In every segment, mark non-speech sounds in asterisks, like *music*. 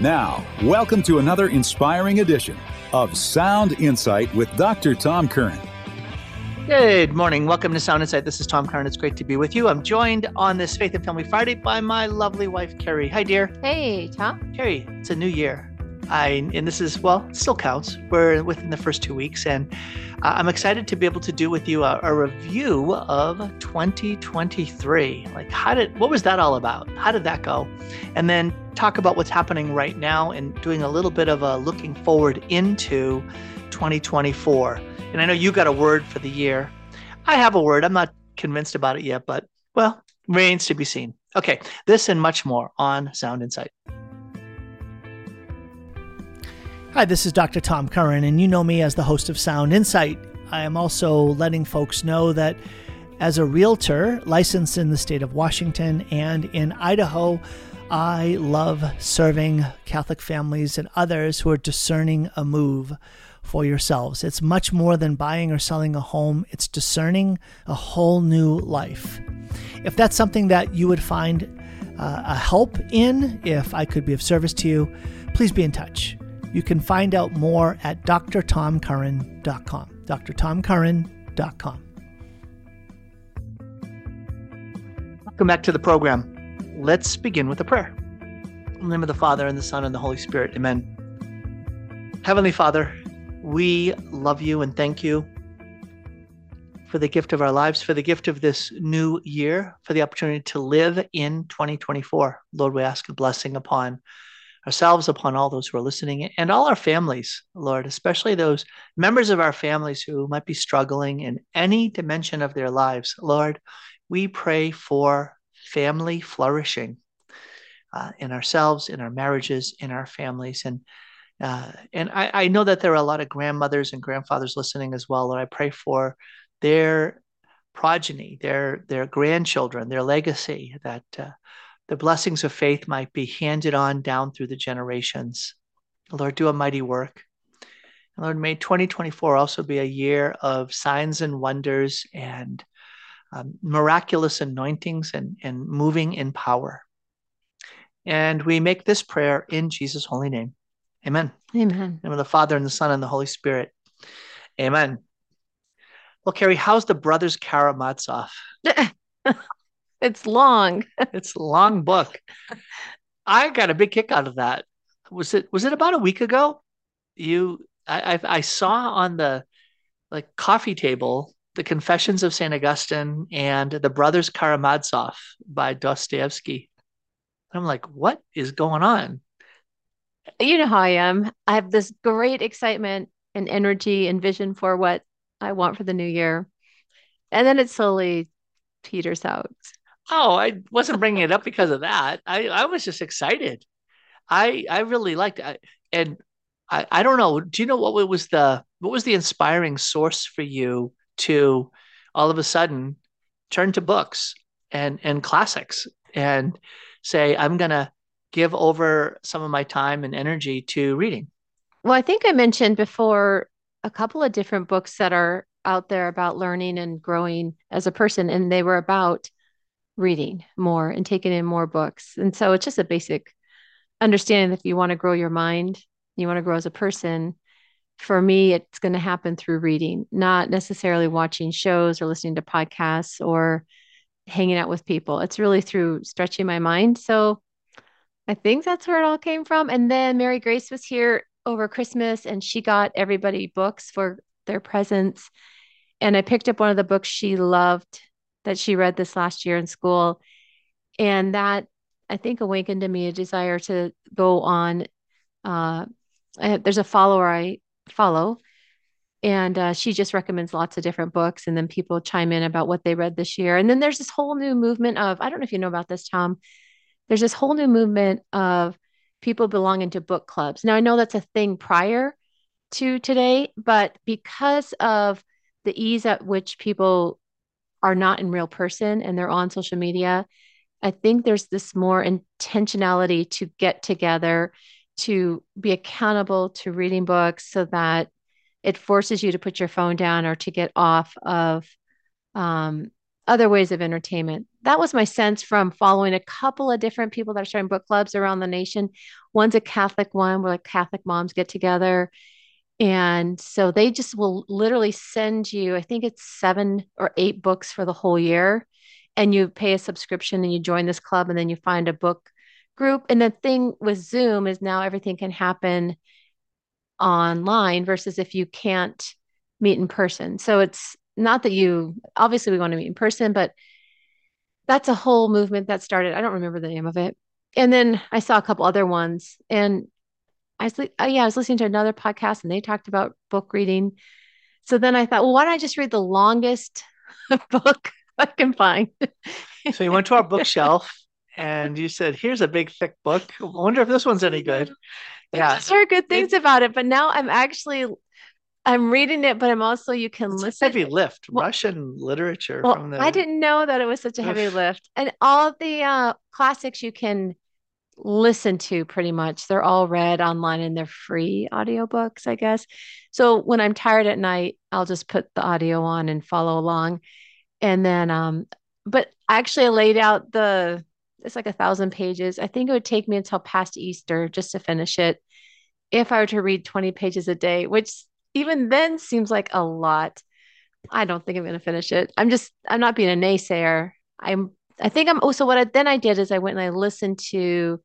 Now, welcome to another inspiring edition of Sound Insight with Dr. Tom Curran. Good morning. Welcome to Sound Insight. This is Tom Curran. It's great to be with you. I'm joined on this Faith and Family Friday by my lovely wife, Kari. Hi, dear. Hey, Tom. Kari, it's a new year. I and this is well, still counts. We're within the first two weeks, and uh, I'm excited to be able to do with you a, a, review of 2023. Like, how did what was that all about? How did that go? And then talk about what's happening right now, and doing a little bit of a looking forward into 2024. And I know you got a word for the year. I have a word. I'm not convinced about it yet, but well, remains to be seen. Okay, this and much more on Sound Insight. Hi, this is Dr. Tom Curran, and you know me as the host of Sound Insight. I am also letting folks know that as a realtor licensed in the state of Washington and in Idaho, I love serving Catholic families and others who are discerning a move for yourselves. It's much more than buying or selling a home, it's discerning a whole new life. If that's something that you would find uh, a help in, if I could be of service to you, please be in touch. You can find out more at drtomcurran.com. drtomcurran.com. Welcome back to the program. Let's begin with a prayer. In the name of the Father, and the Son, and the Holy Spirit. Amen. Heavenly Father, we love you and thank you for the gift of our lives, for the gift of this new year, for the opportunity to live in 2024. Lord, we ask a blessing upon ourselves, upon all those who are listening, and all our families, Lord, especially those members of our families who might be struggling in any dimension of their lives. Lord, we pray for family flourishing uh, in ourselves, in our marriages, in our families. And uh, and I, I know that there are a lot of grandmothers and grandfathers listening as well. And I pray for their progeny, their their grandchildren, their legacy, that uh, the blessings of faith might be handed on down through the generations. Lord, do a mighty work. And Lord, may 2024 also be a year of signs and wonders and um, miraculous anointings and, and moving in power. And we make this prayer in Jesus' holy name. Amen. Amen. In the Father and the Son and the Holy Spirit. Amen. Well, Kari, how's the Brothers Karamazov? *laughs* It's long. *laughs* it's a long book. I got a big kick out of that. Was it was it about a week ago? You I I, I saw on the like coffee table the Confessions of Saint Augustine and the Brothers Karamazov by Dostoevsky. I'm like, what is going on? You know how I am. I have this great excitement and energy and vision for what I want for the new year. And then it slowly peters out. Oh, I wasn't bringing it up because of that. I, I was just excited. I I really liked it. And I, I don't know. Do you know what was the what was the inspiring source for you to all of a sudden turn to books and and classics and say I'm gonna give over some of my time and energy to reading? Well, I think I mentioned before a couple of different books that are out there about learning and growing as a person, and they were about reading more and taking in more books. And so it's just a basic understanding that if you want to grow your mind, you want to grow as a person. For me, it's going to happen through reading, not necessarily watching shows or listening to podcasts or hanging out with people. It's really through stretching my mind. So I think that's where it all came from. And then Mary Grace was here over Christmas and she got everybody books for their presents. And I picked up one of the books she loved that she read this last year in school. And that I think awakened in me a desire to go on. Uh, I, there's a follower I follow, and uh, she just recommends lots of different books. And then people chime in about what they read this year. And then there's this whole new movement of I don't know if you know about this, Tom. There's this whole new movement of people belonging to book clubs. Now, I know that's a thing prior to today, but because of the ease at which people are not in real person and they're on social media, I think there's this more intentionality to get together, to be accountable to reading books so that it forces you to put your phone down or to get off of um, other ways of entertainment. That was my sense from following a couple of different people that are starting book clubs around the nation. One's a Catholic one where like Catholic moms get together. And so they just will literally send you, I think it's seven or eight books for the whole year. And you pay a subscription and you join this club and then you find a book group. And the thing with Zoom is now everything can happen online versus if you can't meet in person. So it's not that you obviously we want to meet in person, but that's a whole movement that started. I don't remember the name of it. And then I saw a couple other ones and I was uh, yeah, I was listening to another podcast and they talked about book reading. So then I thought, well, why don't I just read the longest *laughs* book I can find? *laughs* so you went to our bookshelf *laughs* and you said, "Here's a big thick book. I wonder if this one's any good." Yeah, I heard good things it, about it, but now I'm actually I'm reading it, but I'm also you can it's listen. heavy lift, well, Russian literature. Well, the... I didn't know that it was such a heavy lift, and all the uh, classics you can listen to pretty much. They're all read online and they're free audiobooks, I guess. So when I'm tired at night, I'll just put the audio on and follow along. And then, um, but actually, I laid out the it's like a thousand pages. I think it would take me until past Easter just to finish it if I were to read 20 pages a day, which even then seems like a lot. I don't think I'm going to finish it. I'm just, I'm not being a naysayer. I'm, I think I'm, oh, so what I, then I did is I went and I listened to,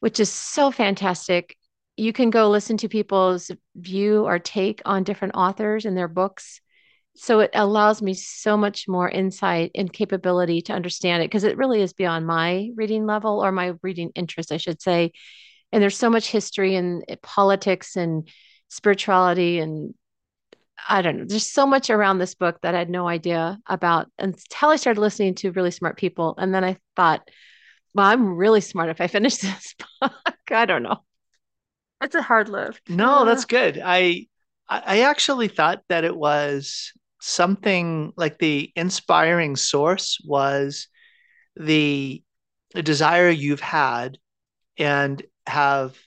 which is so fantastic. You can go listen to people's view or take on different authors and their books so it allows me so much more insight and capability to understand it because it really is beyond my reading level or my reading interest i should say and there's so much history and eh, politics and spirituality and i don't know there's so much around this book that i had no idea about until i started listening to really smart people and then i thought well i'm really smart if i finish *laughs* this book. I don't know. It's a hard lift no that's good. I I actually thought that it was something like the inspiring source was the, the desire you've had and have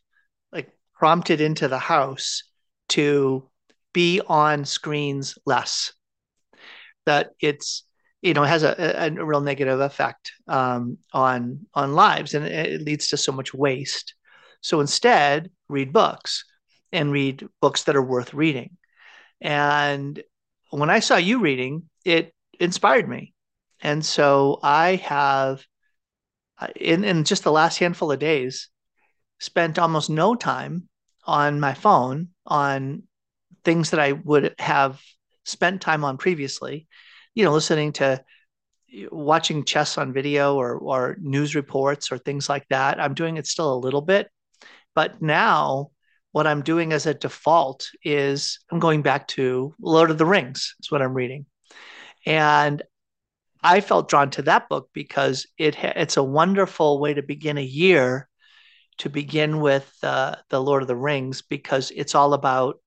like prompted into the house to be on screens less. That it's you know has a, a, a real negative effect um, on on lives and it leads to so much waste. So instead read books and read books that are worth reading. And when I saw you reading, it inspired me. And so I have, uh, in, in just the last handful of days, spent almost no time on my phone on things that I would have spent time on previously, you know, listening to watching chess on video or or news reports or things like that. I'm doing it still a little bit, but now what I'm doing as a default is I'm going back to Lord of the Rings, is what I'm reading. And I felt drawn to that book because it it's a wonderful way to begin a year to begin with uh, the Lord of the Rings because it's all about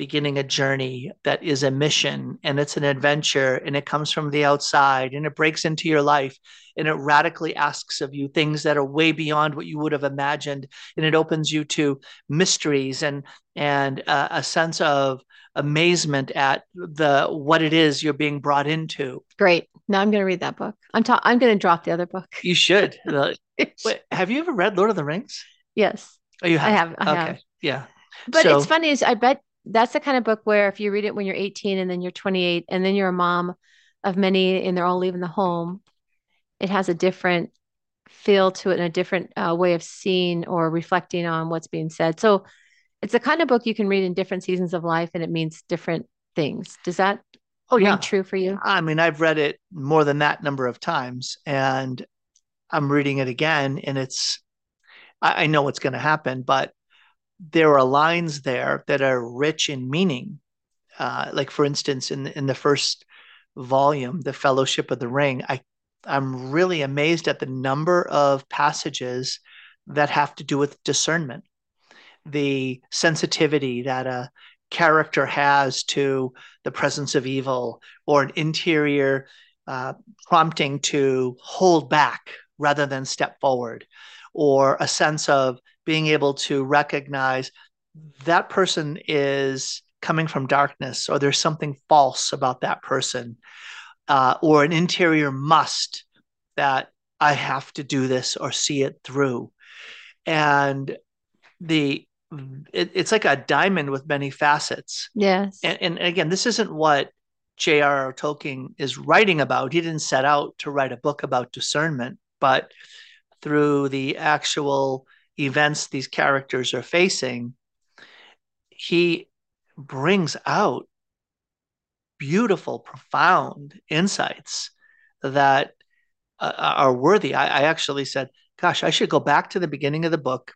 beginning a journey that is a mission and it's an adventure and it comes from the outside and it breaks into your life and it radically asks of you things that are way beyond what you would have imagined. And it opens you to mysteries and and uh, a sense of amazement at the what it is you're being brought into. Great. Now i'm going to read that book. I'm ta- i'm going to drop the other book. You should. *laughs* Wait, have you ever read lord of the rings? Yes. Oh you have? i have. I okay. Have. yeah. But so, it's funny is i bet that's the kind of book where if you read it when you're 18 and then you're 28 and then you're a mom of many and they're all leaving the home, it has a different feel to it and a different uh, way of seeing or reflecting on what's being said. So it's the kind of book you can read in different seasons of life and it means different things. Does that oh yeah true for you? I mean, I've read it more than that number of times and I'm reading it again and it's I, I know what's going to happen, but there are lines there that are rich in meaning. Uh, like for instance, in in the first volume, The Fellowship of the Ring, I I'm really amazed at the number of passages that have to do with discernment, the sensitivity that a character has to the presence of evil, or an interior uh, prompting to hold back rather than step forward, or a sense of being able to recognize that person is coming from darkness or there's something false about that person uh, or an interior must that I have to do this or see it through. And the it, it's like a diamond with many facets. Yes. And, and again, this isn't what J.R.R. Tolkien is writing about. He didn't set out to write a book about discernment, but through the actual events these characters are facing, he brings out beautiful, profound insights that uh, are worthy. I, I actually said, gosh, I should go back to the beginning of the book,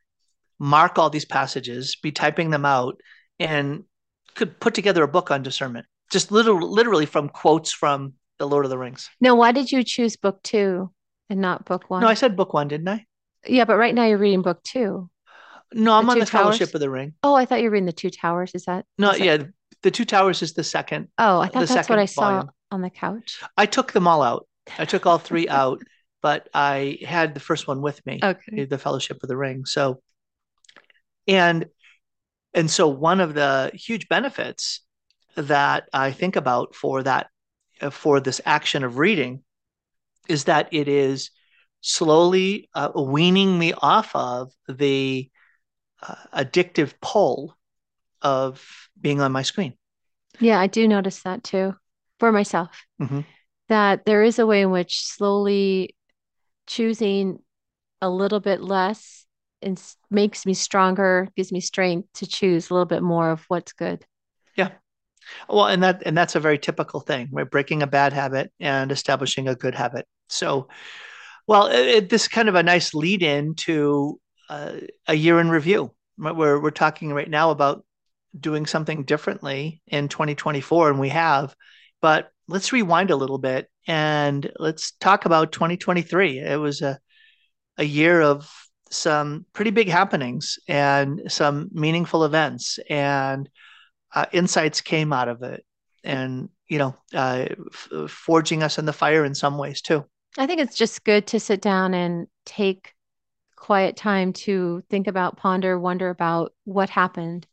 mark all these passages, be typing them out, and could put together a book on discernment, just literally, literally from quotes from the Lord of the Rings. Now, why did you choose book two and not book one? No, I said book one, didn't I? Yeah, but right now you're reading book two. No, I'm The on the Fellowship of the Ring. Oh, I thought you were reading the Two Towers. Is that? No, yeah, the Two Towers is the second. Oh, I the thought that's what I saw volume. on the couch. I took them all out. I took all three *laughs* out, but I had the first one with me. Okay. the Fellowship of the Ring. So, and and so one of the huge benefits that I think about for that for this action of reading is that it is slowly uh, weaning me off of the uh, addictive pull of being on my screen. Yeah, I do notice that too for myself. Mhm. That there is a way in which slowly choosing a little bit less and makes me stronger, gives me strength to choose a little bit more of what's good. Yeah. Well, and that and that's a very typical thing, right? Breaking a bad habit and establishing a good habit. So, well, it, this is kind of a nice lead in to uh, a year in review. We're we're talking right now about doing something differently in 2024, and we have. But let's rewind a little bit and let's talk about 2023. It was a a year of some pretty big happenings and some meaningful events and uh, insights came out of it and you know uh, f- forging us in the fire in some ways too I think it's just good to sit down and take quiet time to think about, ponder, wonder about what happened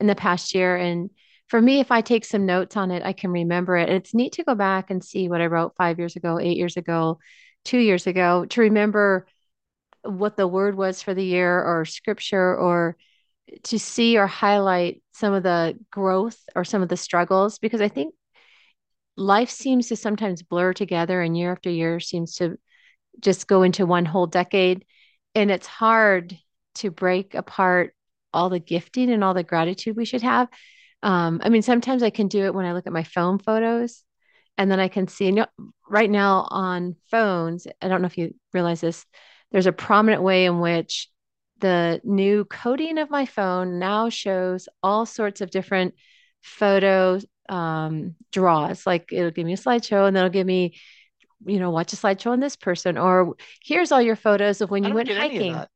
in the past year. And for me, if I take some notes on it, I can remember it. And it's neat to go back and see what I wrote five years ago, eight years ago, two years ago, to remember what the word was for the year or scripture or to see or highlight some of the growth or some of the struggles because I think life seems to sometimes blur together and year after year seems to just go into one whole decade. And it's hard to break apart all the gifting and all the gratitude we should have. Um, I mean, sometimes I can do it when I look at my phone photos and then I can see you know, right now on phones. I don't know if you realize this, there's a prominent way in which the new coding of my phone now shows all sorts of different photo um, draws. Like it'll give me a slideshow and then it'll give me, you know, watch a slideshow on this person, or here's all your photos of when you went get any of hiking.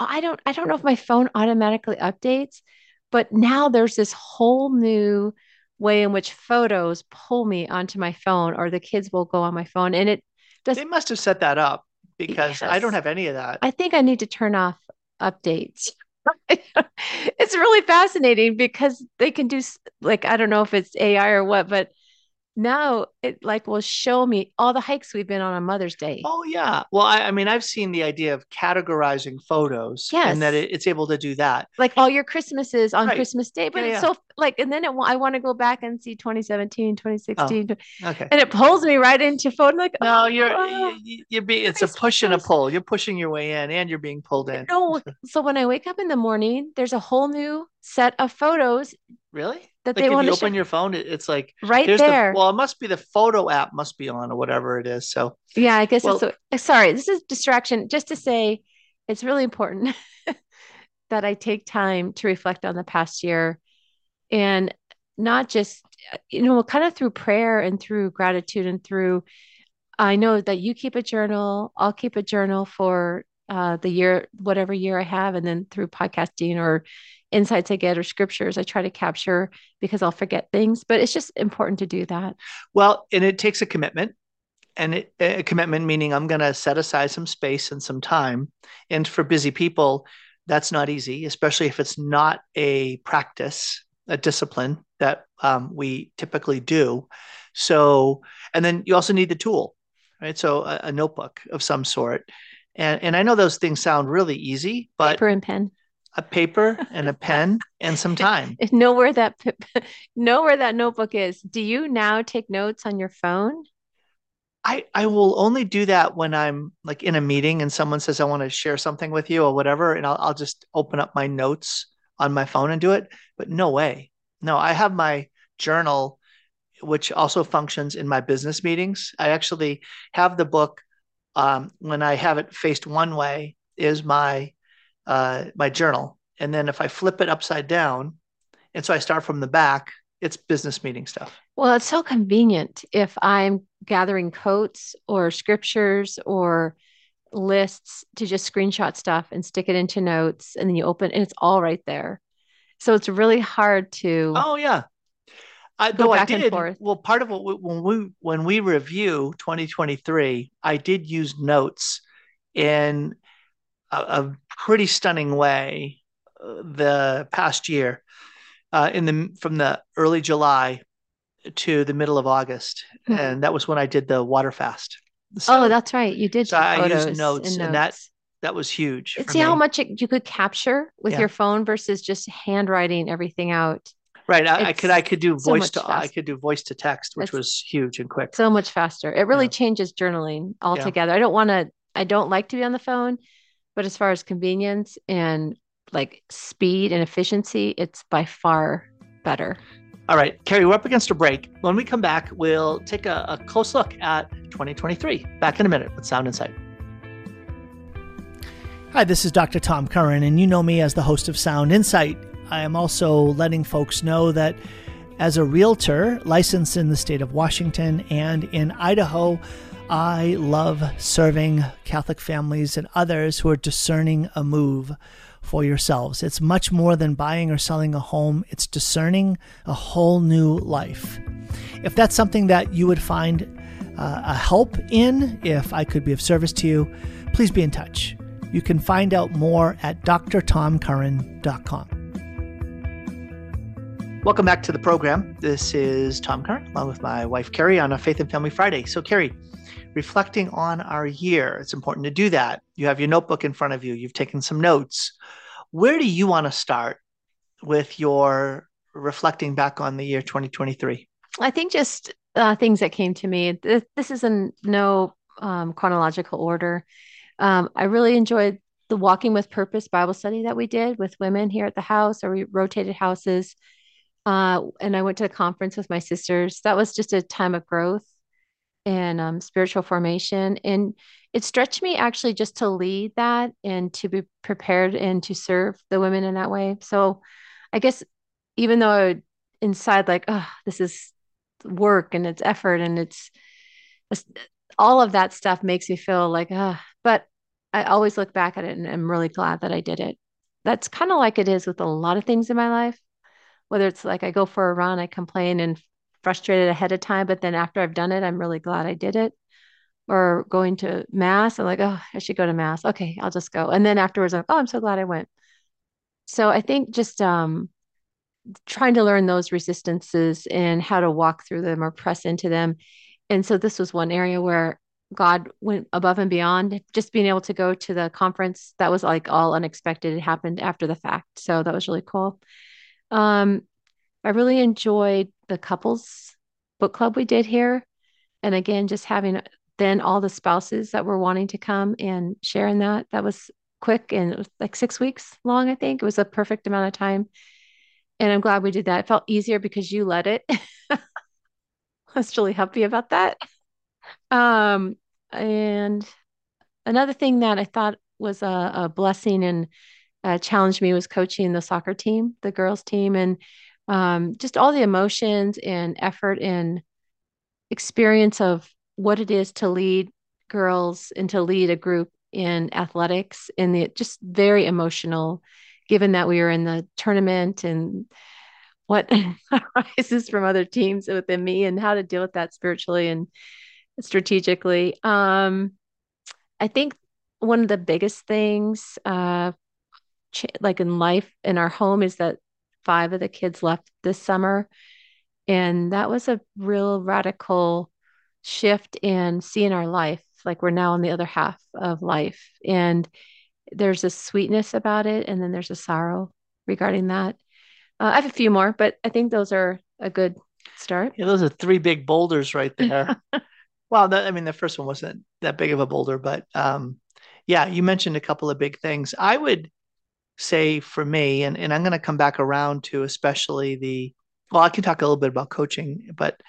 I don't I don't know if my phone automatically updates, but now there's this whole new way in which photos pull me onto my phone or the kids will go on my phone and it does they must have set that up because i don't have any of that I think I need to turn off updates. *laughs* it's really fascinating because they can do like I don't know if it's AI or what, but now it like will show me all the hikes we've been on on Mother's Day. oh yeah well I, I mean i've seen the idea of categorizing photos and that it, it's able to do that Like all your Christmases on Right. Christmas Day, but Yeah, it's yeah. so like and then it, I want to go back and see 2017, 2016 okay and it pulls me right into photo like no oh, you're oh, you, being it's a push and a pull you're pushing your way in and you're being pulled in no *laughs* so when I wake up in the morning there's a whole new set of photos really? that like they want to open your phone it's like right there the well it must be the photo app must be on or whatever it is so. Yeah, I guess Well- it's sorry, this is distraction. Just to say, it's really important *laughs* that I take time to reflect on the past year and not just, you know, kind of through prayer and through gratitude and through, I know that you keep a journal, I'll keep a journal for uh, the year, whatever year I have, and then through podcasting or insights I get or scriptures, I try to capture because I'll forget things, but it's just important to do that. Well, and it takes a commitment, and it, a commitment meaning I'm going to set aside some space and some time. And for busy people, that's not easy, especially if it's not a practice, a discipline that um, we typically do. So, and then you also need the tool, right? So a, a notebook of some sort. And, and I know those things sound really easy, but paper and pen, a paper and a pen and some *laughs* time. know where that *laughs* know where that notebook is. Do you now take notes on your phone? I, I will only do that when I'm like in a meeting and someone says I want to share something with you or whatever, and I'll, I'll just open up my notes on my phone and do it. But no way. No, I have my journal, which also functions in my business meetings. I actually have the book um, when I have it faced one way is my uh, my journal, and then if I flip it upside down, and so I start from the back, it's business meeting stuff. Well, it's so convenient if I'm gathering quotes or scriptures or lists to just screenshot stuff and stick it into notes and then you open and it's all right there. So it's really hard to Oh yeah. I, go though I back and did, forth. well, part of what we, when we when we review 2023, I did use notes in a, a pretty stunning way uh, the past year, uh, in the from the early July to the middle of August, Mhm. and that was when I did the water fast. So Oh, that's right. You did so I used notes, and that notes. that was huge. And see how much it, you could capture with Yeah. your phone versus just handwriting everything out. right? I, I could I could do so voice to I could do voice to text, which It's was huge and quick. So much faster. It really Yeah. changes journaling altogether. I don't want to, I don't like to be on the phone, but as far as convenience and like speed and efficiency, it's by far better. All right, Kari, we're up against a break. When we come back, we'll take a, a close look at 2023. Back in a minute with Sound Insight. Hi, this is Dr. Tom Curran, and you know me as the host of Sound Insight. I am also letting folks know that as a realtor licensed in the state of Washington and in Idaho, I love serving Catholic families and others who are discerning a move for yourselves. It's much more than buying or selling a home, it's discerning a whole new life. If that's something that you would find uh, a help in, if I could be of service to you, please be in touch. You can find out more at drtomcurran.com. Welcome back to the program. This is Tom Curran, along with my wife Kari, on a Faith and Family Friday. So, Kari, reflecting on our year, it's important to do that. You have your notebook in front of you. You've taken some notes. Where do you want to start with your reflecting back on the year 2023? I think just uh, things that came to me. This, is in no um, chronological order. Um, I really enjoyed the Walking with Purpose Bible study that we did with women here at the house, or we rotated houses. Uh, and I went to a conference with my sisters. That was just a time of growth and um, spiritual formation. And it stretched me actually just to lead that and to be prepared and to serve the women in that way. So I guess even though I inside like, oh, this is work and it's effort and it's, it's all of that stuff makes me feel like, ah, but I always look back at it and I'm really glad that I did it. That's kind of like it is with a lot of things in my life. Whether it's like I go for a run, I complain and frustrated ahead of time, but then after I've done it, I'm really glad I did it. Or going to mass, I'm like, oh, I should go to mass. Okay, I'll just go. And then afterwards, I'm like, oh, I'm so glad I went. So I think just um, trying to learn those resistances and how to walk through them or press into them. And so this was one area where God went above and beyond. Just being able to go to the conference, that was like all unexpected. It happened after the fact. So that was really cool. Um, I really enjoyed the couples book club we did here. And again, just having then all the spouses that were wanting to come and sharing that. That was quick and it was like six weeks long, I think. It was a perfect amount of time. And I'm glad we did that. It felt easier because you led it. *laughs* I was really happy about that. Um, and another thing that I thought was a, a blessing and uh, challenged me was coaching the soccer team, the girls' team, and um, just all the emotions and effort and experience of what it is to lead girls and to lead a group in athletics. And the just very emotional given that we were in the tournament and what *laughs* arises from other teams within me and how to deal with that spiritually and strategically. Um i think one of the biggest things uh ch- like in life in our home is that five of the kids left this summer And that was a real radical shift in seeing our life. Like we're now on the other half of life. And there's a sweetness about it. And then there's a sorrow regarding that. Uh, I have a few more, but I think those are a good start. Yeah, those are three big boulders right *laughs* there. well, I mean, the first one wasn't that big of a boulder, but um, yeah, you mentioned a couple of big things. I would say for me, and, and I'm going to come back around to especially the, well, I can talk a little bit about coaching, but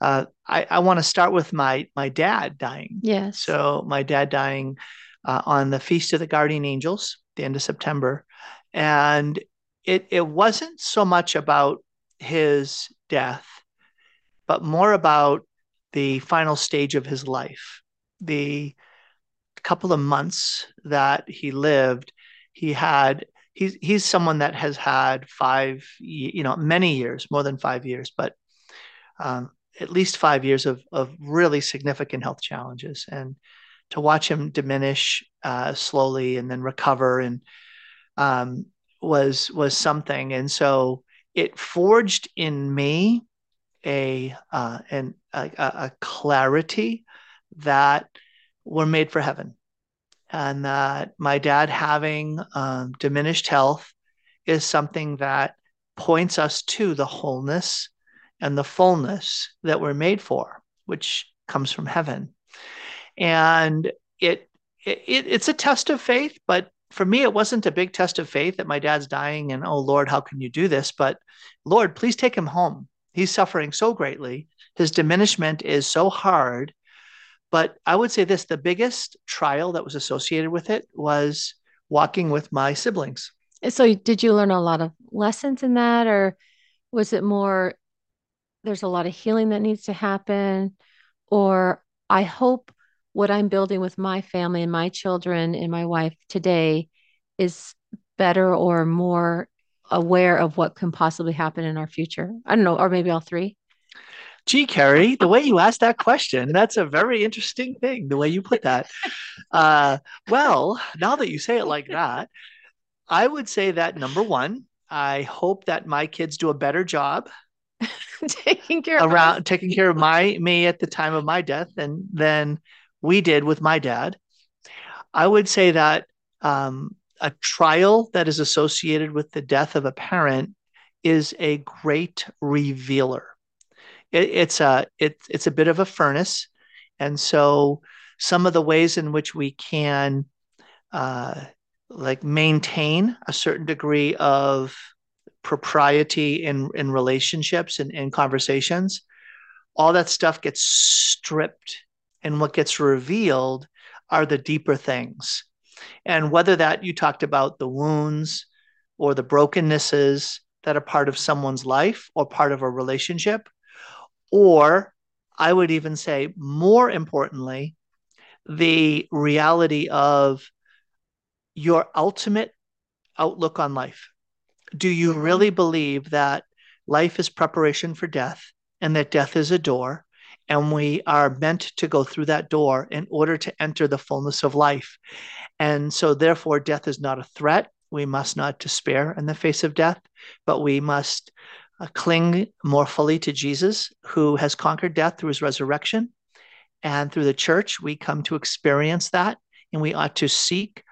uh, I, I want to start with my my dad dying. Yes. So my dad dying uh, on the Feast of the Guardian Angels, the end of September, and it it wasn't so much about his death, but more about the final stage of his life. The couple of months that he lived, he had he's he's someone that has had five you know many years, more than five years, but um, at least five years of of really significant health challenges, and to watch him diminish uh, slowly and then recover and um, was was something. And so it forged in me a uh, an a, a clarity that we're made for heaven, and that my dad having um, diminished health is something that points us to the wholeness and the fullness that we're made for, which comes from heaven. And it, it it's a test of faith, but for me, it wasn't a big test of faith that my dad's dying and, oh Lord, how can you do this? But Lord, please take him home. He's suffering so greatly. His diminishment is so hard. But I would say this the biggest trial that was associated with it was walking with my siblings. So, did you learn a lot of lessons in that, or was it more there's a lot of healing that needs to happen? Or I hope what I'm building with my family and my children and my wife today is better or more aware of what can possibly happen in our future. I don't know, or maybe all three. Gee, Kari, the way you asked that question, that's a very interesting thing, the way you put that. Uh, well, now that you say it like that, I would say that number one, I hope that my kids do a better job *laughs* taking care around of taking care of my me at the time of my death than than we did with my dad. I would say that um, a trial that is associated with the death of a parent is a great revealer. It, it's a it, it's a bit of a furnace, and so some of the ways in which we can uh, like maintain a certain degree of propriety in in relationships and in conversations all that stuff gets stripped. And what gets revealed are the deeper things. And whether that you talked about the wounds or the brokennesses that are part of someone's life or part of a relationship or i would even say more importantly the reality of your ultimate outlook on life. Do you mm-hmm. really believe that life is preparation for death and that death is a door and we are meant to go through that door in order to enter the fullness of life? And so therefore death is not a threat. We must not despair in the face of death but we must uh, cling more fully to jesus who has conquered death through his resurrection. And through the church we come to experience that and we ought to seek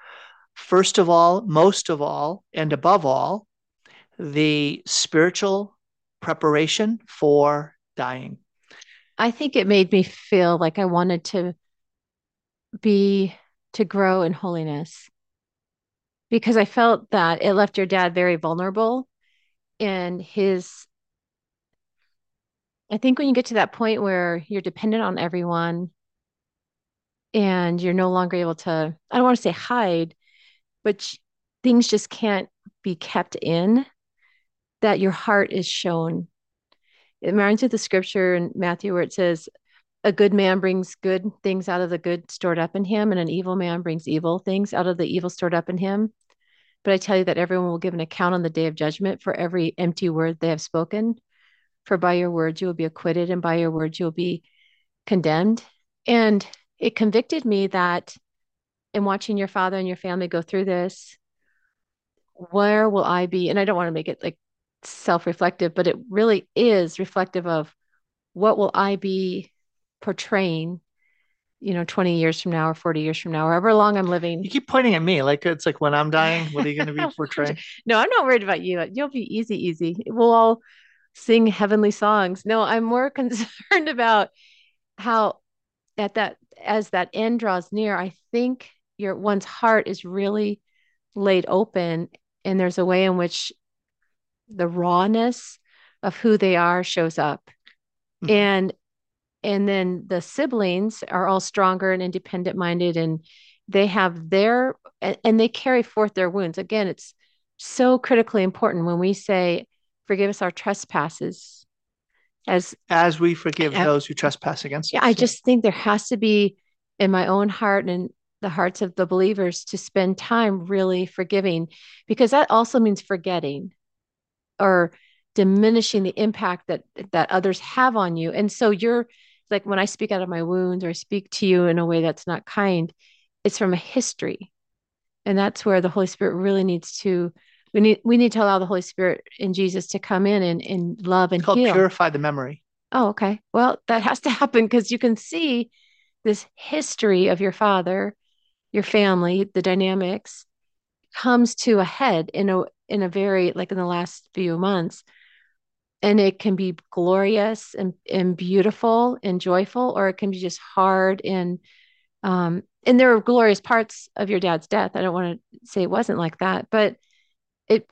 first of all most of all and above all the spiritual preparation for dying? I think it made me feel like I wanted to be to grow in holiness. Because I felt that it left your dad very vulnerable and his I think when you get to that point where you're dependent on everyone and you're no longer able to I don't want to say hide but things just can't be kept in that your heart is shown. It reminds me of the scripture in Matthew where it says, a good man brings good things out of the good stored up in him, and an evil man brings evil things out of the evil stored up in him. But I tell you that everyone will give an account on the day of judgment for every empty word they have spoken. For by your words you will be acquitted, and by your words you will be condemned. And it convicted me that in watching your father and your family go through this, where will I be? And I don't want to make it like self-reflective, but it really is reflective of what will I be portraying, you know, 20 years from now or 40 years from now, however long I'm living. You keep pointing at me like it's like when I'm *laughs* dying, what are you going to be *laughs* portraying? no, I'm not worried about you. You'll be easy, easy. We'll all sing heavenly songs. No, I'm more *laughs* concerned about how at that as that end draws near, I think your one's heart is really laid open and there's a way in which the rawness of who they are shows up. Mm-hmm. And and then the siblings are all stronger and independent minded and they have their and they carry forth their wounds. Again, it's so critically important when we say forgive us our trespasses as as we forgive those who trespass against yeah, us. I just think there has to be in my own heart and the hearts of the believers to spend time really forgiving because that also means forgetting or diminishing the impact that that others have on you and so you're like when i speak out of my wounds or i speak to you in a way that's not kind it's from a history. And that's where the holy spirit really needs to we need we need to allow the holy spirit in jesus to come in and, and love and heal. purify the memory. Oh okay. Well that has to *laughs* happen because you can see this history of your father your family, the dynamics comes to a head in a in a very like in the last few months and it can be glorious and, and beautiful and joyful or it can be just hard and um and there are glorious parts of your dad's death. I don't want to say it wasn't like that but it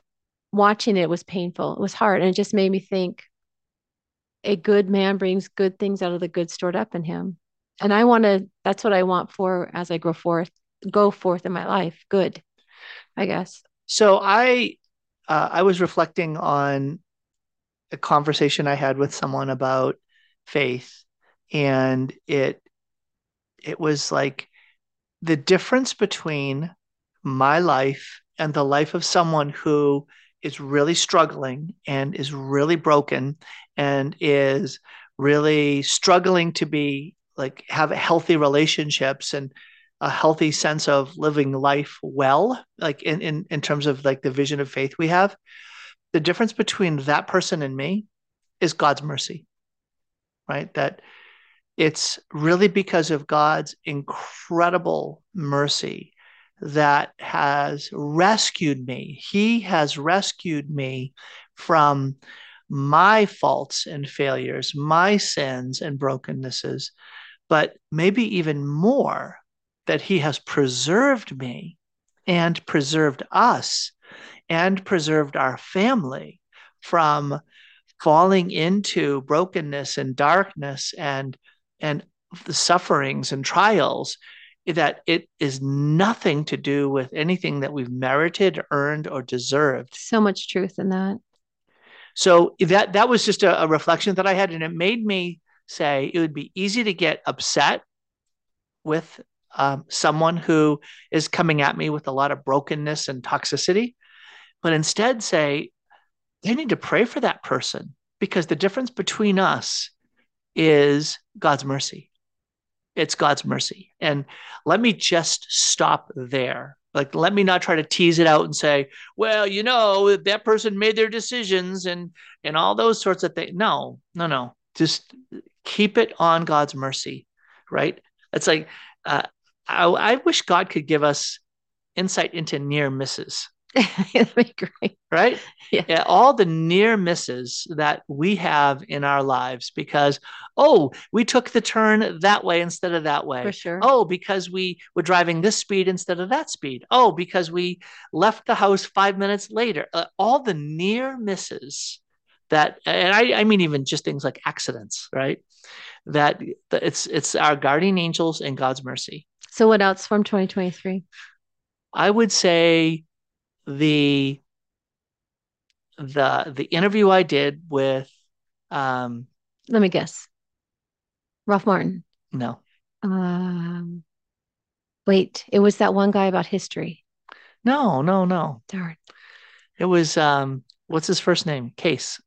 watching it was painful it was hard and it just made me think a good man brings good things out of the good stored up in him. And i want to that's what i want for as i grow forth go forth in my life good i guess. So i uh, i was reflecting on a conversation i had with someone about faith and it it was like the difference between my life and the life of someone who is really struggling and is really broken and is really struggling to be like have healthy relationships and a healthy sense of living life well, like in, in, in terms of like the vision of faith we have, the difference between that person and me is God's mercy, right? That it's really because of God's incredible mercy that has rescued me. He has rescued me from my faults and failures, my sins and brokennesses, but maybe even more that he has preserved me and preserved us and preserved our family from falling into brokenness and darkness and and the sufferings and trials that it is nothing to do with anything that we've merited earned or deserved. So much truth in that. So that that was just a, a reflection that i had and it made me say it would be easy to get upset with um, someone who is coming at me with a lot of brokenness and toxicity, but instead say, they need to pray for that person because the difference between us is God's mercy. It's God's mercy. And let me just stop there. Like, let me not try to tease it out and say, well, you know, that person made their decisions and and all those sorts of things. No, no, no. Just keep it on God's mercy, right? It's like uh, I, I wish God could give us insight into near misses. *laughs* That'd be great. Right? Yeah. yeah. All the near misses that we have in our lives because, oh, we took the turn that way instead of that way. For sure. Oh, because we were driving this speed instead of that speed. Oh, because we left the house five minutes later. Uh, all the near misses that, and I, I mean, even just things like accidents, right? That it's it's our guardian angels and God's mercy so what else from 2023? I would say the the the interview I did with um let me guess. Ralph Martin. No. Um wait, it was that one guy about history. No, no, no. Darn. It was um what's his first name? Case.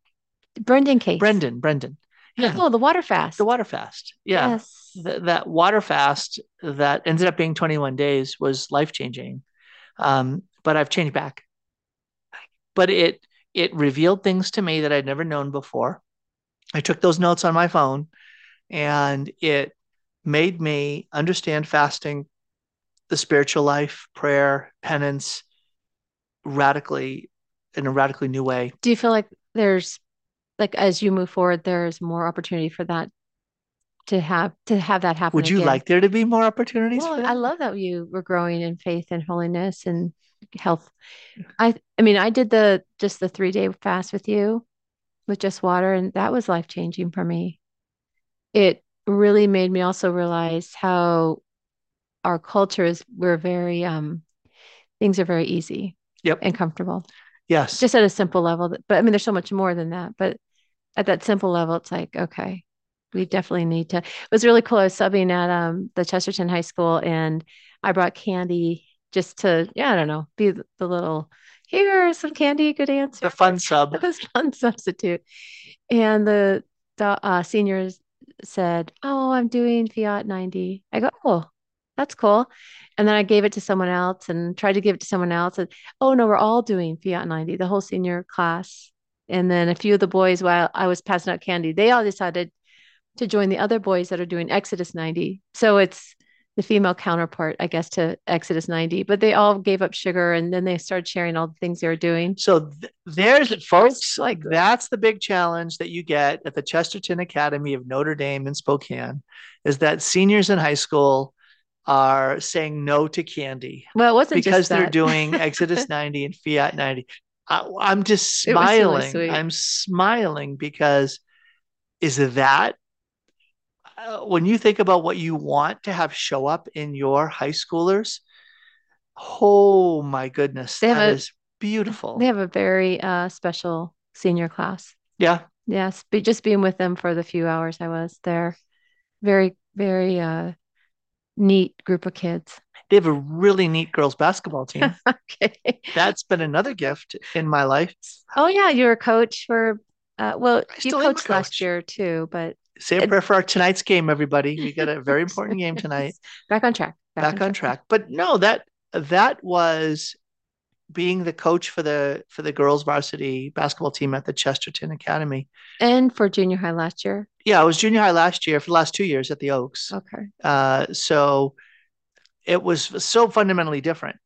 Brendan Case. Brendan, Brendan. Yeah. Oh, the water fast. The water fast. Yeah. Yes. Th- that water fast that ended up being 21 days was life changing. Um, but I've changed back. But it it revealed things to me that I'd never known before. I took those notes on my phone and it made me understand fasting, the spiritual life, prayer, penance radically in a radically new way. Do you feel like there's like as you move forward, there's more opportunity for that to have to have that happen? Would you again? like there to be more opportunities? Well? I love that you were growing in faith and holiness and health. I I mean, I did the just the three day fast with you with just water, and that was life changing for me. It really made me also realize how our culture is we're very um things are very easy Yep. and comfortable. yes. Just at a simple level. But I mean, there's so much more than that. But at that simple level, it's like, okay, we definitely need to. It was really cool. I was subbing at um the Chesterton High School and I brought candy just to, yeah, I don't know, be the the little here's some candy, good answer. the fun sub. *laughs* Was fun substitute. And the, the uh, seniors said, Oh, I'm doing Fiat 90. I go, Oh, that's cool. And then I gave it to someone else and tried to give it to someone else. And oh, no, we're all doing Fiat 90, the whole senior class. And then a few of the boys, while I was passing out candy, they all decided to join the other boys that are doing Exodus 90. So it's the female counterpart, I guess, to Exodus 90. But they all gave up sugar and then they started sharing all the things they were doing. So th- there's folks like like that's the big challenge that you get at the Chesterton Academy of Notre Dame in Spokane is that seniors in high school are saying no to candy Well, it wasn't because they're doing *laughs* Exodus 90 and Fiat 90. I, I'm just was really smiling. I'm smiling because is that uh, when you think about what you want to have show up in your high schoolers? Oh my goodness, They that a- is beautiful. They have a very uh, special senior class. yeah, Yes, be, just being with them for the few hours I was there. Very, very uh, neat group of kids. they have a really neat girls basketball *laughs* team. okay. That's been another gift in my life. Oh yeah, you were a coach for. Uh, well, you still am a coached last year too, but Say a prayer for our tonight's game, everybody. We got a very *laughs* important game tonight. back on track. Back on track. But no, that that was being the coach for the for the girls varsity basketball team at the Chesterton Academy. And for junior high last year. Yeah, I was junior high last year for the last two years at the Oaks. Okay. Uh, so it was so fundamentally different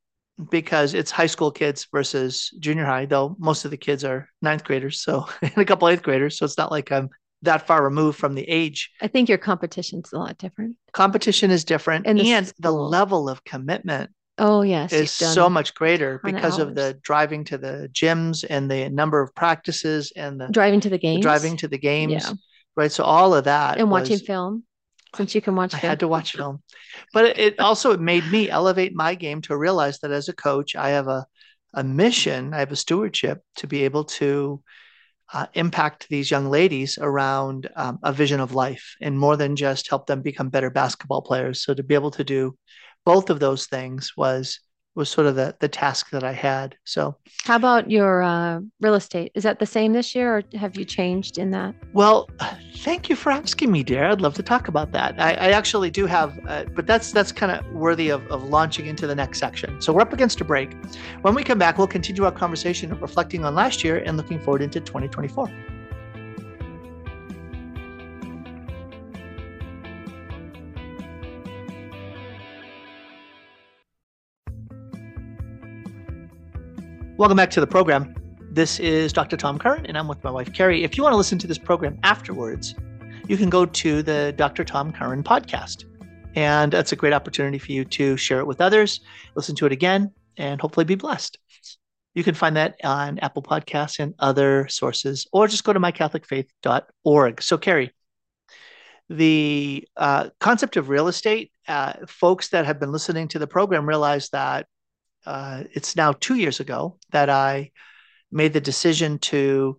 because it's high school kids versus junior high, though most of the kids are ninth graders, so *laughs* and a couple eighth graders. So it's not like I'm that far removed from the age. I think your competition's a lot different. Competition is different, And and, the the level of commitment Oh yes, is so much greater because of the driving to the gyms and the number of practices and the, driving to the the games. driving to the games, Yeah. right? So all of that and watching film, since you can watch I film. had to watch film, but it, it also it made me elevate my game to realize that as a coach, I have a a mission, I have a stewardship to be able to uh, impact these young ladies around um, a vision of life, and more than just help them become better basketball players. So to be able to do both of those things was was sort of the the task that I had. So How about your uh, real estate? Is that the same this year, or have you changed in that? Well, thank you for asking me, dear. I'd love to talk about that. I, I actually do have, uh, but that's that's kind of worthy of, of launching into the next section. So we're up against a break. When we come back, we'll continue our conversation of reflecting on last year and looking forward into 2024. Welcome back to the program. This is Dr. Tom Curran, and I'm with my wife, Kari. If you want to listen to this program afterwards, you can go to the Dr. Tom Curran podcast. And that's a great opportunity for you to share it with others, listen to it again, and hopefully be blessed. You can find that on Apple Podcasts and other sources, or just go to mycatholicfaith.org. So, Kari, the uh, concept of real estate, uh, folks that have been listening to the program realize that uh, it's now two years ago that I made the decision to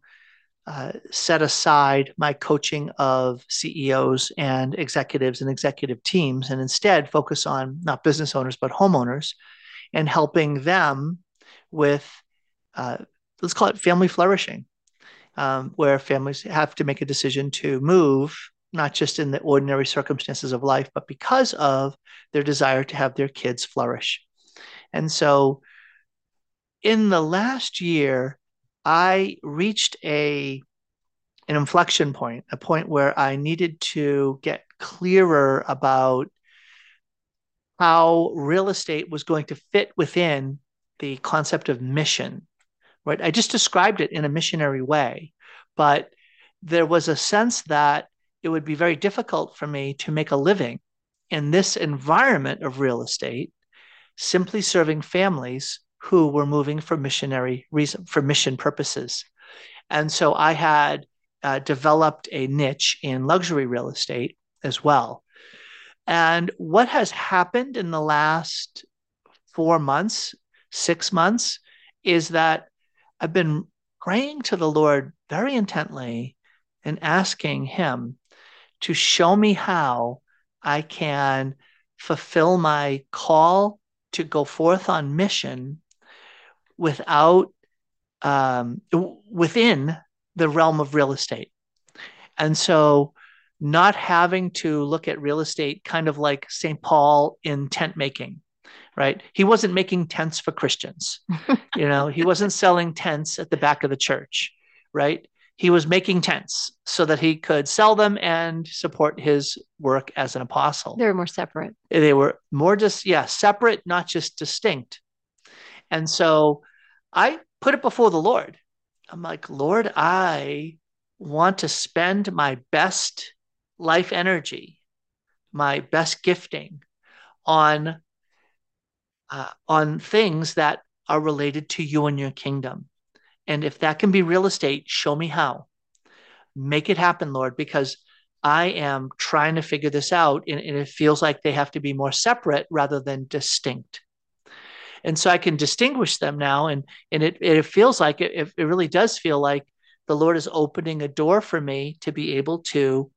uh, set aside my coaching of CEOs and executives and executive teams and instead focus on not business owners, but homeowners and helping them with, uh, let's call it family flourishing, um, where families have to make a decision to move, not just in the ordinary circumstances of life, but because of their desire to have their kids flourish. And so in the last year, I reached a an inflection point, a point where I needed to get clearer about how real estate was going to fit within the concept of mission. Right? I just described it in a missionary way, but there was a sense that it would be very difficult for me to make a living in this environment of real estate, simply serving families who were moving for missionary reason, for mission purposes. And so I had uh, developed a niche in luxury real estate as well. And what has happened in the last four months, six months, is that I've been praying to the Lord very intently and asking Him to show me how I can fulfill my call to go forth on mission without um, within the realm of real estate. And so not having to look at real estate kind of like St. Paul in tent making, right? He wasn't making tents for Christians. *laughs* you know, he wasn't selling tents at the back of the church, right? He was making tents so that he could sell them and support his work as an apostle. They were more separate. They were more just, yeah, separate, not just distinct. And so I put it before the Lord. I'm like, Lord, I want to spend my best life energy, my best gifting on uh, on things that are related to you and your kingdom. And if that can be real estate, show me how. Make it happen, Lord, because I am trying to figure this out and, and it feels like they have to be more separate rather than distinct and so I can distinguish them now. And and it it feels like it, it really does feel like the Lord is opening a door for me to be able to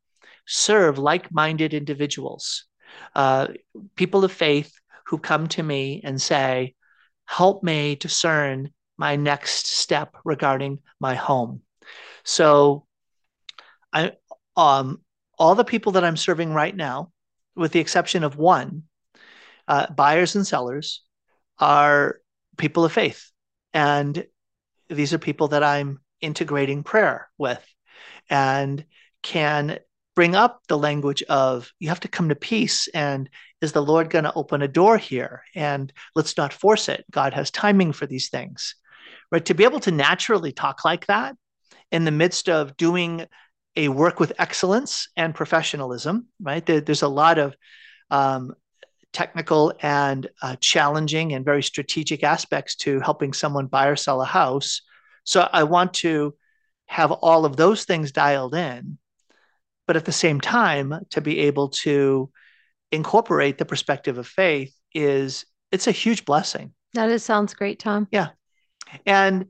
serve like-minded individuals, uh, people of faith who come to me and say, "Help me discern my next step regarding my home." So, I um all the people that I'm serving right now, with the exception of one, uh, buyers and sellers, are people of faith. And these are people that I'm integrating prayer with and can bring up the language of you have to come to peace and is the lord going to open a door here and let's not force it god has timing for these things right to be able to naturally talk like that in the midst of doing a work with excellence and professionalism right there, there's a lot of um, technical and uh, challenging and very strategic aspects to helping someone buy or sell a house. So I want to have all of those things dialed in, but at the same time, to be able to incorporate the perspective of faith is it's a huge blessing. That is sounds great, Tom. Yeah, and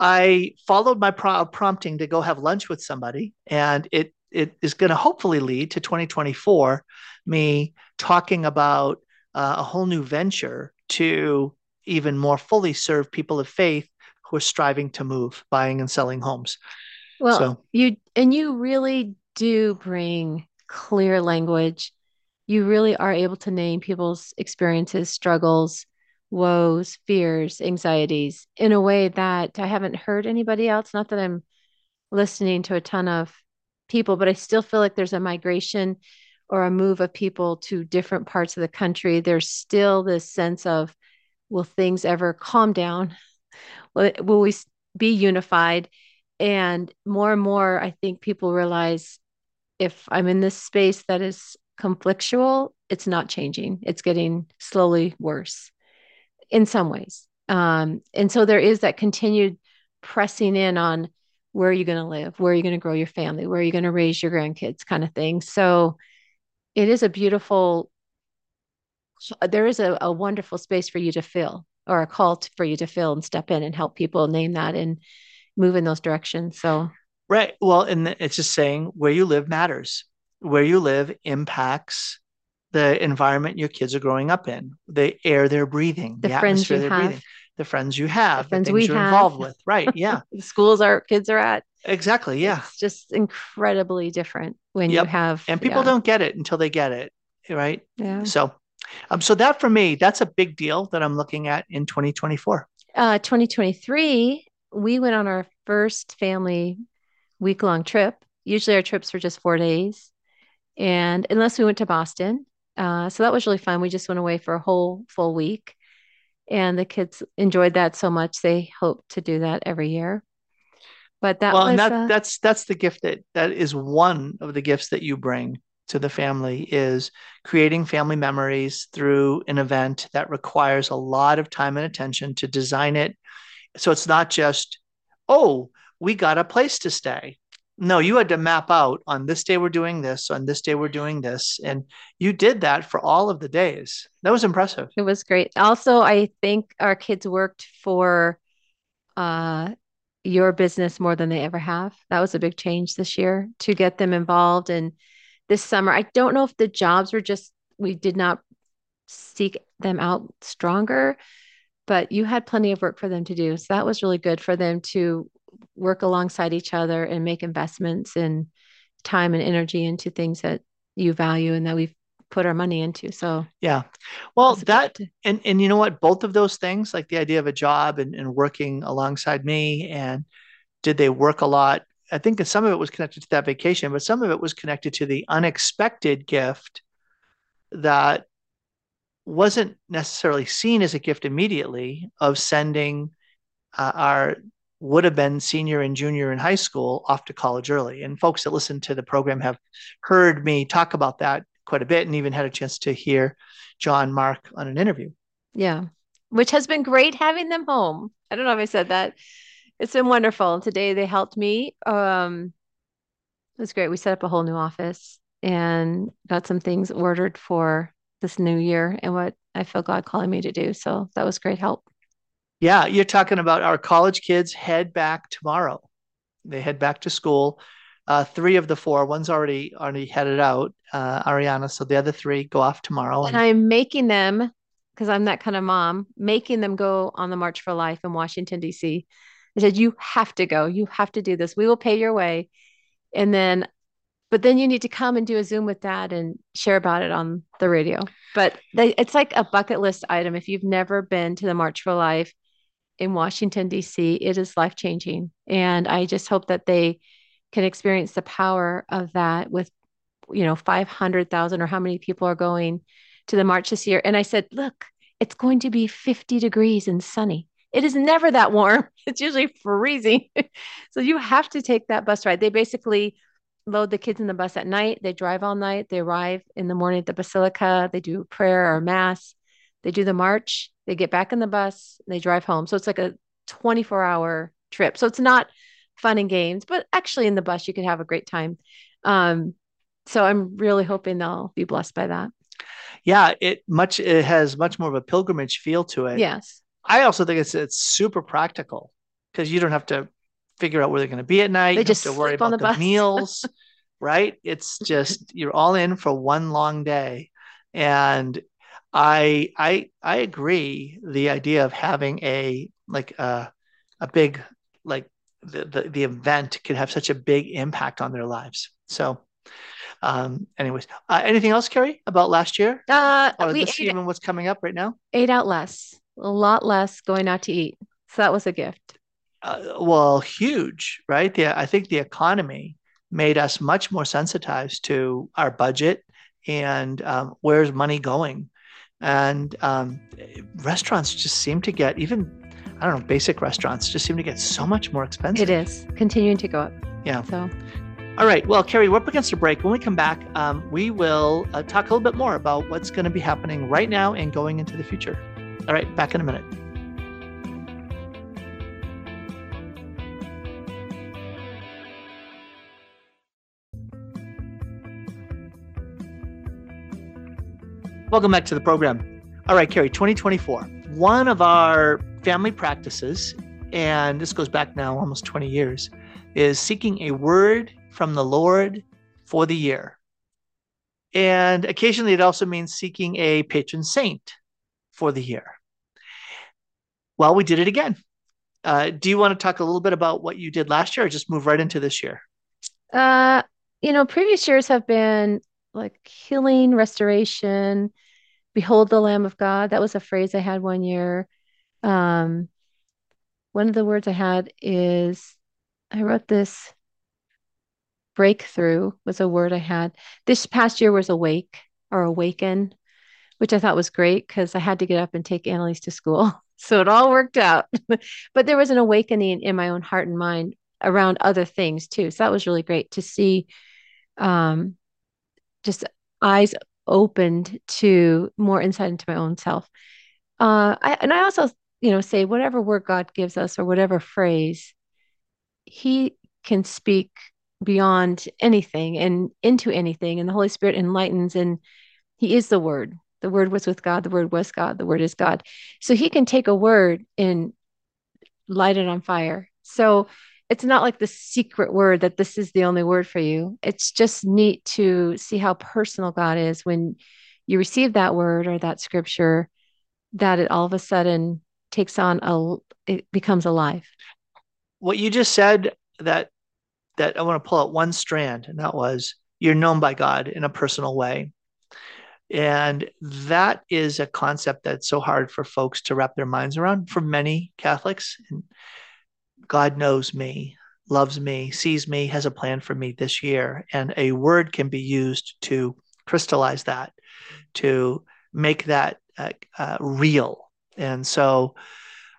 I followed my pro- prompting to go have lunch with somebody, and it it is going to hopefully lead to 2024 me talking about uh, a whole new venture to even more fully serve people of faith who are striving to move, buying and selling homes. Well, so, you and you really do bring clear language. You really are able to name people's experiences, struggles, woes, fears, anxieties in a way that I haven't heard anybody else. Not that I'm listening to a ton of people, but I still feel like there's a migration or a move of people to different parts of the country, there's still this sense of will things ever calm down? Will, we be unified? And more and more, I think people realize if I'm in this space that is conflictual, it's not changing. It's getting slowly worse in some ways. Um, and so there is that continued pressing in on where are you going to live? Where are you going to grow your family? Where are you going to raise your grandkids kind of thing. So it is a beautiful there is a, a wonderful space for you to fill or a call to, for you to fill and step in and help people name that and move in those directions so right well and it's just saying where you live matters where you live impacts the environment your kids are growing up in the air they're breathing the, the friends you have breathing, the friends you have the friends the we you're have. involved with right *laughs* yeah the schools our kids are at exactly yeah it's just incredibly different when yep. you have and people yeah. don't get it until they get it right yeah so um so that for me that's a big deal that i'm looking at in 2024 uh 2023 we went on our first family week long trip. Usually our trips were just four days. And unless we went to Boston. Uh, so that was really fun. We just went away for a whole full week. And the kids enjoyed that so much. They hope to do that every year. But that well, was and that, uh, that's that's the gift that that is one of the gifts that you bring to the family is creating family memories through an event that requires a lot of time and attention to design it. So it's not just, oh, we got a place to stay. No, you had to map out on this day we're doing this, on this day we're doing this. And you did that for all of the days. That was impressive. It was great. Also, I think our kids worked for uh, your business more than they ever have. That was a big change this year to get them involved. And this summer, I don't know if the jobs were just, we did not seek them out stronger, but you had plenty of work for them to do. So that was really good for them to work alongside each other and make investments and time and energy into things that you value and that we've put our money into. So yeah. Well, that and and you know what? Both of those things, like the idea of a job and, and working alongside me, and did they work a lot? I think some of it was connected to that vacation, but some of it was connected to the unexpected gift that wasn't necessarily seen as a gift immediately of sending uh, our would have been senior and junior in high school off to college early. And folks that listen to the program have heard me talk about that quite a bit and even had a chance to hear John Mark on an interview. Yeah. Which has been great having them home. I don't know if I said that. It's been wonderful. Today they helped me. Um, it was great. We set up a whole new office and got some things ordered for this new year and what I feel God calling me to do. So that was great help. Yeah, you're talking about our college kids head back tomorrow. They head back to school. Uh, three of the four, one's already already headed out, uh, Ariana. So the other three go off tomorrow. And I'm making them, because I'm that kind of mom, making them go on the March for Life in Washington, D.C. I said, You have to go. You have to do this. We will pay your way. And then, but then you need to come and do a Zoom with dad and share about it on the radio. But they, it's like a bucket list item. If you've never been to the March for Life in Washington, D.C., it is life changing. And I just hope that they can experience the power of that with, you know, 500,000 or how many people are going to the march this year. And I said, Look, it's going to be 50 degrees and sunny. It is never that warm. *laughs* It's usually freezing. *laughs* so you have to take that bus ride. They basically load the kids in the bus at night. They drive all night. They arrive in the morning at the basilica. They do prayer or mass. They do the march. They get back in the bus. they drive home. So it's like a 24 hour trip. So it's not fun and games, but actually in the bus you could have a great time. Um, so I'm really hoping they'll be blessed by that. Yeah, it much it has much more of a pilgrimage feel to it. Yes. I also think it's it's super practical because you don't have to figure out where they're going to be at night. They you just have to worry about the the, meals, *laughs* right? It's just you're all in for one long day, and I I I agree. The idea of having a like a a big like the the, the event could have such a big impact on their lives. So. Um, anyways, uh, anything else, Kari, about last year? Uh, Or we this ate, even what's coming up right now? ate out less, a lot less going out to eat. So that was a gift. uh, well, huge, right? The, I think the economy made us much more sensitized to our budget and um, where's money going. And um, restaurants just seem to get, even, I don't know, basic restaurants just seem to get so much more expensive. It is continuing to go up. Yeah. So All right. Well, Kari, we're up against a break. When we come back, um, we will uh, talk a little bit more about what's going to be happening right now and going into the future. All right. Back in a minute. Welcome back to the program. All right, Kari, 2024. One of our family practices, and this goes back now almost 20 years, is seeking a word from the Lord for the year. And occasionally it also means seeking a patron saint for the year. Well, we did it again. Uh, do you want to talk a little bit about what you did last year or just move right into this year? Uh, you know, previous years have been like healing, restoration, behold the Lamb of God. That was a phrase I had one year. Um, one of the words I had is I wrote this breakthrough was a word I had. This past year was awake or awaken, which I thought was great because I had to get up and take Annalise to school. *laughs* So it all worked out. *laughs* but there was an awakening in my own heart and mind around other things too. So that was really great to see um, just eyes opened to more insight into my own self. Uh, I, and I also, you know, say whatever word God gives us or whatever phrase, He can speak beyond anything and into anything, and the Holy Spirit enlightens, and He is the Word. The Word was with God. The Word was God. The Word is God. So He can take a word and light it on fire. So it's not like the secret word that this is the only word for you. It's just neat to see how personal God is when you receive that word or that scripture, that it all of a sudden takes on a, it becomes alive. What you just said that that I want to pull out one strand, and that was you're known by God in a personal way. And that is a concept that's so hard for folks to wrap their minds around for many Catholics. And God knows me, loves me, sees me, has a plan for me this year. And a word can be used to crystallize that, to make that uh, uh, real. And so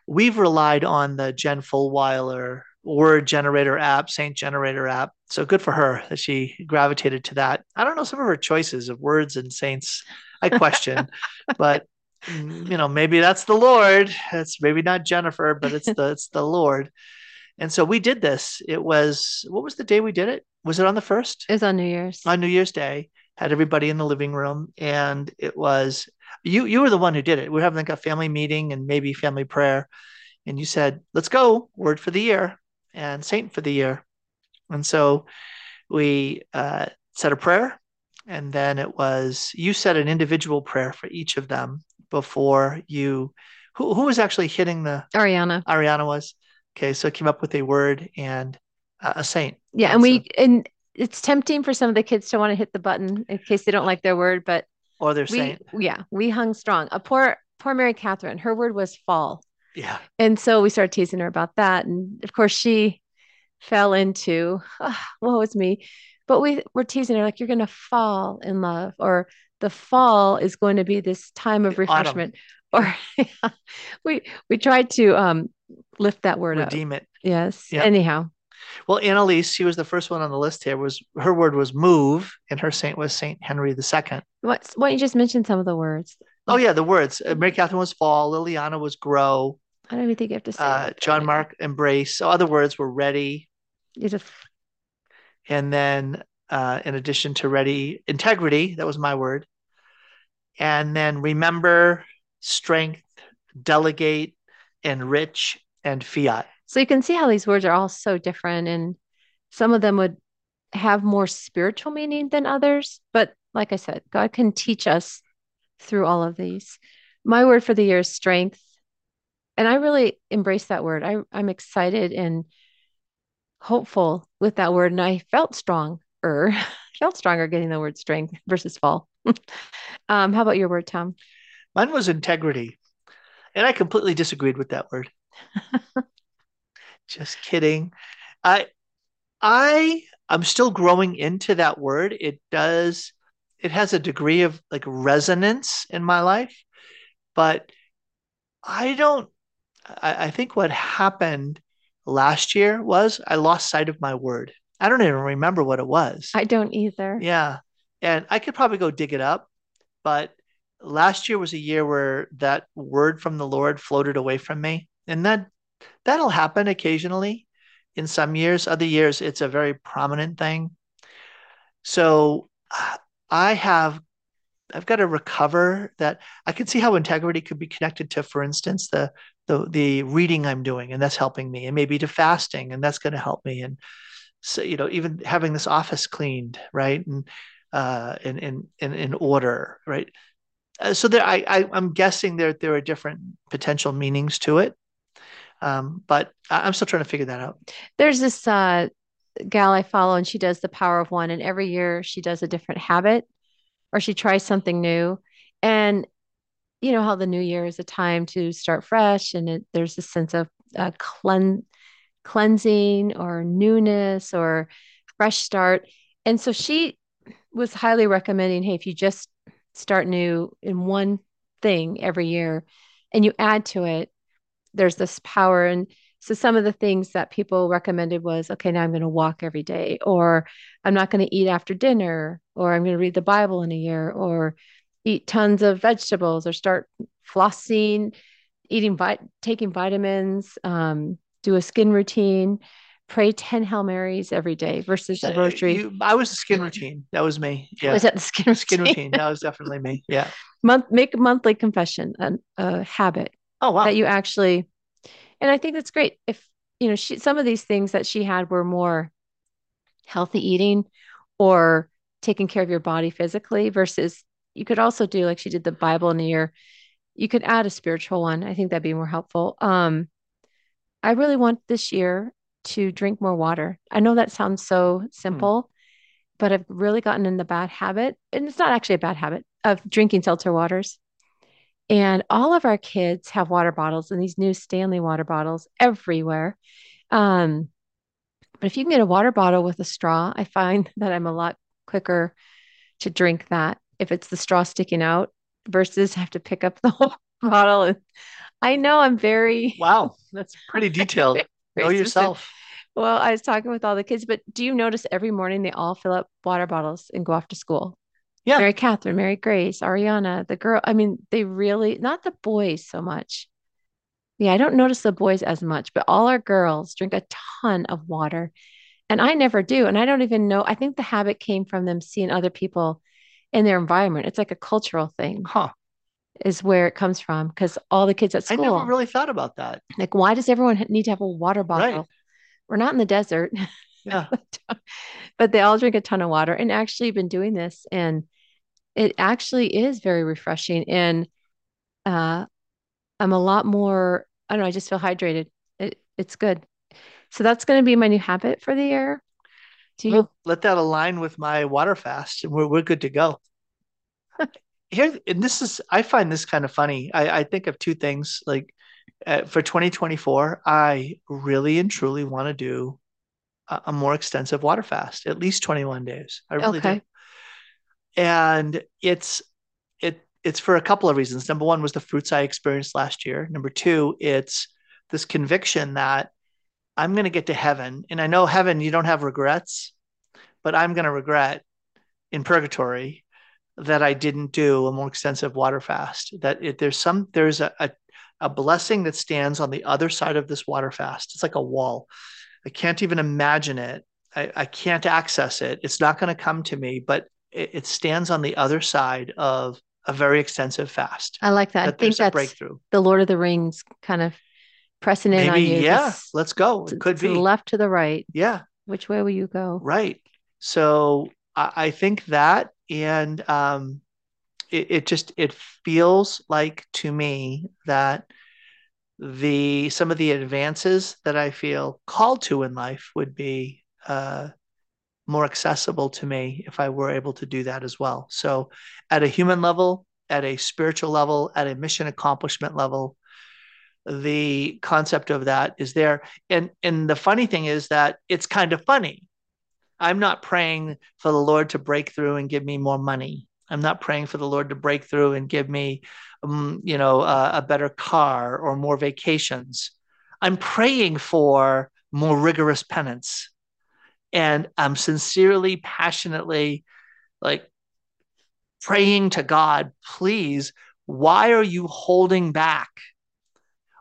we've relied on the Jen Fulwiler word generator app, Saint Generator app. So good for her that she gravitated to that. I don't know some of her choices of words and saints. I question, *laughs* but you know maybe that's the Lord. It's maybe not Jennifer, but it's the it's the Lord. And so we did this. It was what was the day we did it? Was it on the first? It was on New Year's. On New Year's Day, had everybody in the living room, and it was you. You were the one who did it. We are having like a family meeting and maybe family prayer, and you said, "Let's go, word for the year and saint for the year." And so we uh, said a prayer, and then it was you said an individual prayer for each of them before you. Who, who was actually hitting the Ariana? Ariana was Okay, so it came up with a word and uh, a saint. Yeah, and, we and it's tempting for some of the kids to want to hit the button in case they don't like their word, but or their we, saint. Yeah, we hung strong. A poor poor Mary Catherine, her word was fall. Yeah. And so we started teasing her about that. And of course she fell into, oh, *sighs* woe is me. But we were teasing her like you're gonna fall in love, or the fall is going to be this time of refreshment. Autumn. *laughs* Or yeah, we we tried to um lift that word up. redeem up. it. Yes. Yep. Anyhow. Well, Annalise, she was the first one on the list here. Was her word was move, and her saint was Saint Henry II. What? Why don't you just mention some of the words? Oh yeah, the words. Uh, Mary Catherine was fall. Liliana was grow. I don't even think you have to say. Uh, John Mark embrace. So other words were ready. You just. And then, uh, in addition to ready, integrity. That was my word. And then remember, strength, delegate, enrich, and fiat. So you can see how these words are all so different, and some of them would have more spiritual meaning than others. But like I said, God can teach us through all of these. My word for the year is strength. And I really embrace that word. I, I'm excited and hopeful with that word. And I felt stronger, *laughs* felt stronger getting the word strength *laughs* versus fall. *laughs* um, how about your word, Tom? Mine was integrity. And I completely disagreed with that word. Just kidding. I I I'm still growing into that word. It does it has a degree of like resonance in my life, but I don't I, I think what happened last year was I lost sight of my word. I don't even remember what it was. I don't either. Yeah. And I could probably go dig it up, but last year was a year where that word from the Lord floated away from me. And that that'll happen occasionally in some years. Other years, it's a very prominent thing. So uh, I have I've got to recover that. I can see how integrity could be connected to, for instance, the the the reading I'm doing, and that's helping me, and maybe to fasting, and that's going to help me, and so you know, even having this office cleaned, right, and uh, in in in in order, right. Uh, so there, I, I I'm guessing there there are different potential meanings to it. Um, but I'm still trying to figure that out. There's this uh, gal I follow, and she does the power of one, and every year she does a different habit or she tries something new. And you know how the new year is a time to start fresh, and it, there's a sense of a clean, cleansing or newness or fresh start. And so she was highly recommending hey, if you just start new in one thing every year and you add to it, there's this power. And so some of the things that people recommended was okay, now I'm going to walk every day, or I'm not going to eat after dinner, or I'm going to read the Bible in a year, or eat tons of vegetables, or start flossing, eating, vi- taking vitamins, um, do a skin routine pray 10 Hail Marys every day versus a rosary. You, I was the skin routine. That was me. *laughs* Yeah. Was that the skin routine? Skin routine. That was definitely me. *laughs* Yeah. Month, make a monthly confession, a, a habit. Oh, wow. That you actually, and I think that's great. If, you know, she, some of these things that she had were more healthy eating or taking care of your body physically versus you could also do like she did the Bible in a year. You could add a spiritual one. I think that'd be more helpful. Um, I really want this year to drink more water. I know that sounds so hmm. simple, hmm. but I've really gotten in the bad habit, and it's not actually a bad habit of drinking seltzer waters. And all of our kids have water bottles and these new Stanley water bottles everywhere. Um, but if you can get a water bottle with a straw, I find *laughs* that I'm a lot quicker to drink that if it's the straw sticking out versus have to pick up the *laughs* whole bottle. And I know I'm very wow, that's *laughs* pretty detailed. know yourself. Well, I was talking with all the kids, but do you notice every morning they all fill up water bottles and go off to school? Yeah. Mary Catherine, Mary Grace, Ariana, the girl. I mean, they really, not the boys so much. Yeah, I don't notice the boys as much, but all our girls drink a ton of water. And I never do. And I don't even know. I think the habit came from them seeing other people in their environment. It's like a cultural thing. Huh. Is where it comes from because all the kids at school. I never really thought about that. Like, why does everyone need to have a water bottle? Right we're not in the desert. Yeah. *laughs* but they all drink a ton of water and actually been doing this and it actually is very refreshing and uh I'm a lot more I don't know, I just feel hydrated. It, it's good. So that's going to be my new habit for the year. Do you let that align with my water fast and we're we're good to go. *laughs* Here and this is I find this kind of funny. I I think of two things like uh, for 2024, I really and truly want to do a, a, more extensive water fast, at least 21 days. I really okay. do. And it's it it's for a couple of reasons. Number one was the fruits I experienced last year. Number two, it's this conviction that I'm going to get to heaven, and I know heaven you don't have regrets, but I'm going to regret in purgatory that I didn't do a more extensive water fast. That it, there's some there's a, a a blessing that stands on the other side of this water fast. It's like a wall. I can't even imagine it. I, I can't access it. It's not going to come to me, but it, it, stands on the other side of a very extensive fast. I like that. that I think that's breakthrough. The Lord of the Rings kind of pressing in Maybe, on you. Yeah, let's go. It could to be the left to the right. Yeah. Which way will you go? Right. So I, I think that, and um, it, it just it feels like to me that the some of the advances that I feel called to in life would be uh, more accessible to me if I were able to do that as well. So, at a human level, at a spiritual level, at a mission accomplishment level, the concept of that is there. And and the funny thing is that it's kind of funny. I'm not praying for the Lord to break through and give me more money. I'm not praying for the Lord to break through and give me, um, you know, uh, a better car or more vacations. I'm praying for more rigorous penance. And I'm sincerely, passionately like praying to God, please, why are you holding back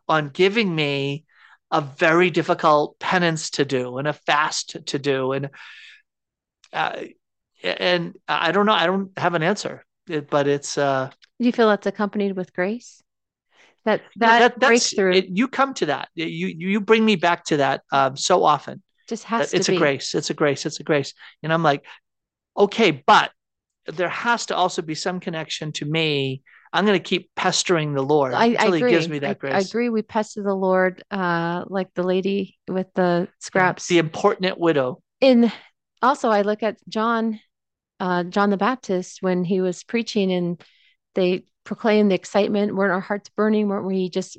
on giving me a very difficult penance to do and a fast to do? And uh, and I don't know. I don't have an answer, it, but it's. uh Do you feel that's accompanied with grace? That that, that breakthrough. It, you come to that. You you bring me back to that um, so often. Just has to. It's a grace. It's a grace. It's a grace. And I'm like, okay, but there has to also be some connection to me. I'm going to keep pestering the Lord I, until I He gives me that I, grace. I agree. We pester the Lord, uh, like the lady with the scraps, the importunate widow. In also, I look at John uh, John the Baptist when he was preaching and they proclaimed the excitement. Weren't our hearts burning? Weren't we just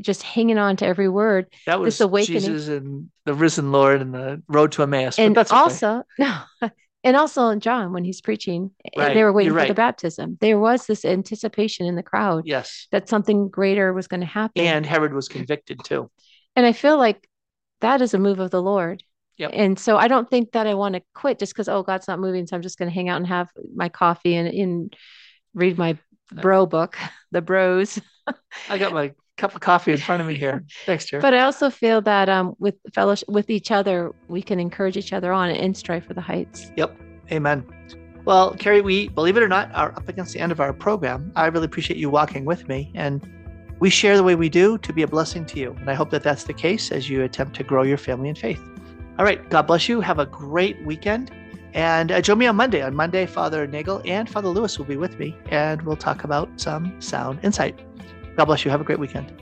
just hanging on to every word. That was this awakening. Jesus and the risen Lord and the road to Emmaus. but and that's okay. also *laughs* no and also john when he's preaching Right, they were waiting you're for the baptism there was this anticipation in the crowd yes. that something greater was going to happen And Herod was convicted too. and i feel like that is a move of the lord Yep. and so i don't think that i want to quit just because oh god's not moving so i'm just going to hang out and have my coffee and, and read my bro book *laughs* the bros I got my cup of coffee in front of me here. *laughs* Thanks, Jerry. but i also feel that um with fellowship with each other we can encourage each other on and strive for the heights Yep. Amen. Well, Kari, we, believe it or not, are up against the end of our program. I really appreciate you walking with me. And we share the way we do to be a blessing to you. And I hope that that's the case as you attempt to grow your family in faith. All right. God bless you. Have a great weekend. And uh, join me on Monday. On Monday, Father Nagel and Father Lewis will be with me, and we'll talk about some sound insight. God bless you. Have a great weekend.